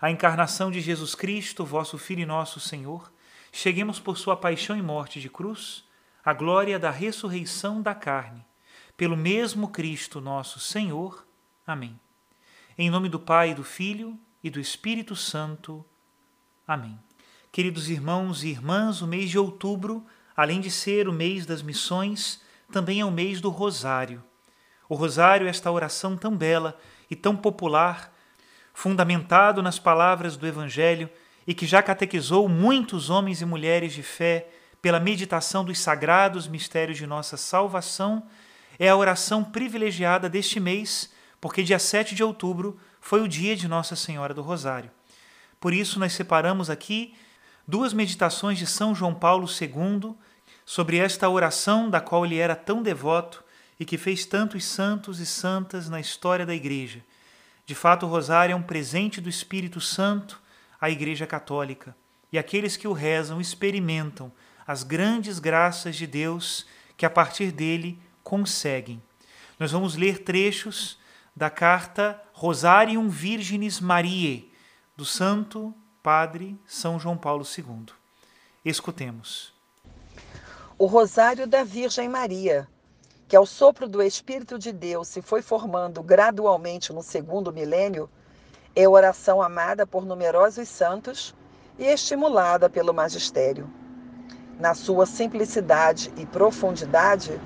a encarnação de Jesus Cristo, vosso Filho e nosso Senhor, cheguemos por sua paixão e morte de cruz, à glória da ressurreição da carne, pelo mesmo Cristo nosso Senhor. Amém. Em nome do Pai, do Filho e do Espírito Santo. Amém. Queridos irmãos e irmãs, o mês de outubro, além de ser o mês das missões, também é o mês do Rosário. O Rosário é esta oração tão bela e tão popular fundamentado nas palavras do Evangelho e que já catequizou muitos homens e mulheres de fé pela meditação dos sagrados mistérios de nossa salvação, é a oração privilegiada deste mês, porque dia 7 de outubro foi o dia de Nossa Senhora do Rosário. Por isso, nós separamos aqui duas meditações de São João Paulo II sobre esta oração da qual ele era tão devoto e que fez tantos santos e santas na história da Igreja de fato, o rosário é um presente do Espírito Santo à Igreja Católica, e aqueles que o rezam experimentam as grandes graças de Deus que a partir dele conseguem. Nós vamos ler trechos da carta Rosarium Virginis Mariae, do Santo Padre São João Paulo II. Escutemos. O Rosário da Virgem Maria que ao sopro do Espírito de Deus se foi formando gradualmente no segundo milênio, é oração amada por numerosos santos e estimulada pelo magistério. Na sua simplicidade e profundidade,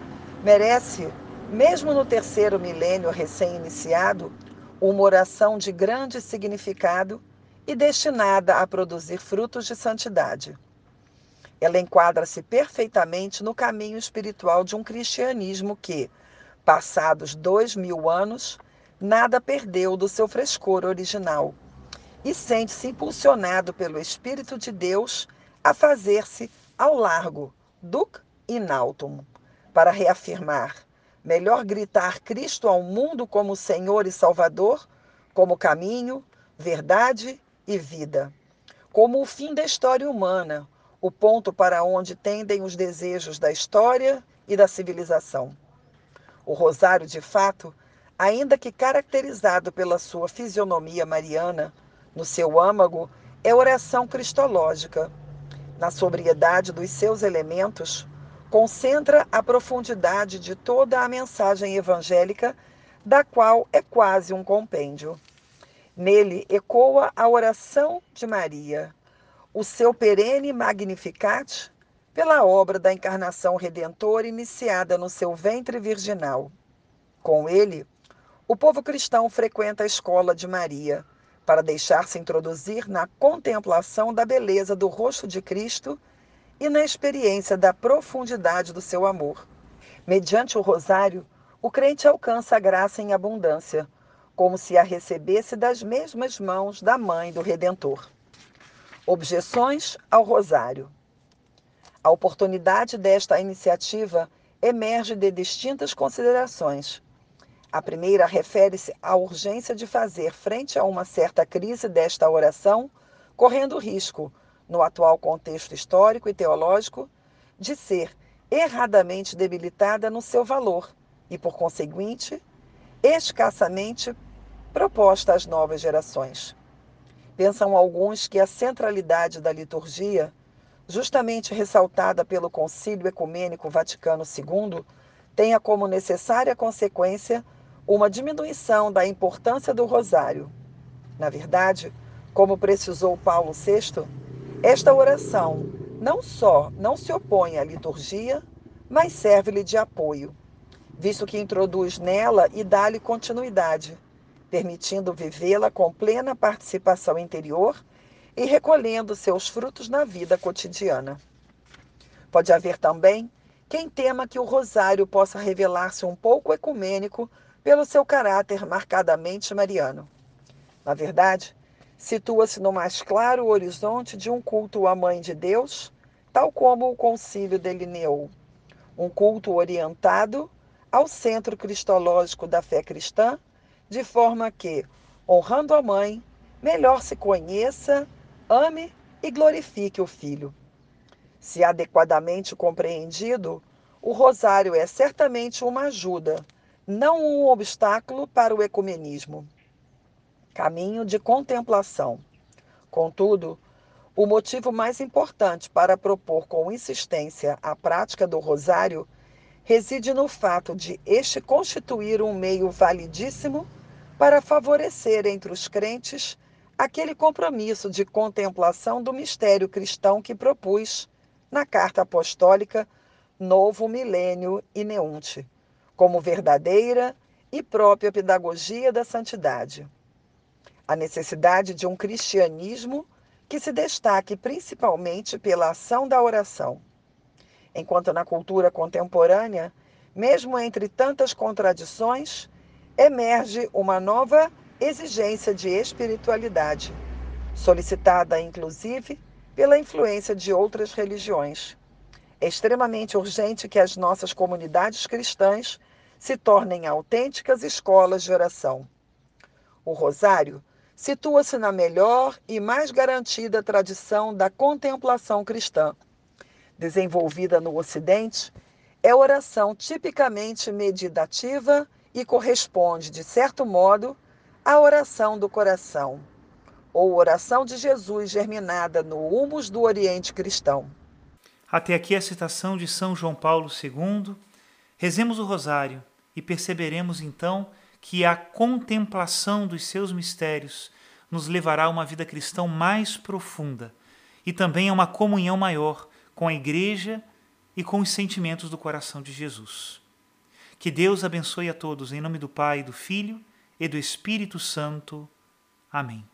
merece, mesmo no terceiro milênio recém-iniciado, uma oração de grande significado e destinada a produzir frutos de santidade. Ela enquadra-se perfeitamente no caminho espiritual de um cristianismo que, passados dois mil anos, nada perdeu do seu frescor original e sente-se impulsionado pelo Espírito de Deus a fazer-se ao largo, duc in altum, para reafirmar, melhor gritar Cristo ao mundo como Senhor e Salvador, como caminho, verdade e vida, como o fim da história humana, o ponto para onde tendem os desejos da história e da civilização. O rosário, de fato, ainda que caracterizado pela sua fisionomia mariana, no seu âmago, é oração cristológica. Na sobriedade dos seus elementos, concentra a profundidade de toda a mensagem evangélica, da qual é quase um compêndio. Nele ecoa a oração de Maria, o seu perene Magnificat pela obra da encarnação redentora iniciada no seu ventre virginal. Com ele, o povo cristão frequenta a escola de Maria para deixar-se introduzir na contemplação da beleza do rosto de Cristo e na experiência da profundidade do seu amor. Mediante o rosário, o crente alcança a graça em abundância, como se a recebesse das mesmas mãos da mãe do Redentor. Objeções ao Rosário. A oportunidade desta iniciativa emerge de distintas considerações. A primeira refere-se à urgência de fazer frente a uma certa crise desta oração correndo risco, no atual contexto histórico e teológico, de ser erradamente debilitada no seu valor e, por conseguinte, escassamente proposta às novas gerações. Pensam alguns que a centralidade da liturgia, justamente ressaltada pelo Concílio Ecumênico Vaticano II, tenha como necessária consequência uma diminuição da importância do rosário. Na verdade, como precisou Paulo VI, esta oração não só não se opõe à liturgia, mas serve-lhe de apoio, visto que introduz nela e dá-lhe continuidade, permitindo vivê-la com plena participação interior e recolhendo seus frutos na vida cotidiana. Pode haver também quem tema que o rosário possa revelar-se um pouco ecumênico pelo seu caráter marcadamente mariano. Na verdade, situa-se no mais claro horizonte de um culto à Mãe de Deus, tal como o concílio delineou. Um culto orientado ao centro cristológico da fé cristã de forma que, honrando a mãe, melhor se conheça, ame e glorifique o filho. Se adequadamente compreendido, o rosário é certamente uma ajuda, não um obstáculo para o ecumenismo. Caminho de contemplação. Contudo, o motivo mais importante para propor com insistência a prática do rosário reside no fato de este constituir um meio validíssimo para favorecer entre os crentes aquele compromisso de contemplação do mistério cristão que propus na carta apostólica Novo Milênio e Neunte, como verdadeira e própria pedagogia da santidade. A necessidade de um cristianismo que se destaque principalmente pela ação da oração. Enquanto na cultura contemporânea, mesmo entre tantas contradições, emerge uma nova exigência de espiritualidade, solicitada inclusive pela influência de outras religiões. É extremamente urgente que as nossas comunidades cristãs se tornem autênticas escolas de oração. O Rosário situa-se na melhor e mais garantida tradição da contemplação cristã. Desenvolvida no Ocidente, é oração tipicamente meditativa e corresponde, de certo modo, à oração do coração, ou oração de Jesus germinada no humus do Oriente cristão. Até aqui a citação de São João Paulo II. Rezemos o rosário e perceberemos então que a contemplação dos seus mistérios nos levará a uma vida cristã mais profunda e também a uma comunhão maior com a Igreja e com os sentimentos do coração de Jesus. Que Deus abençoe a todos, em nome do Pai, do Filho e do Espírito Santo. Amém.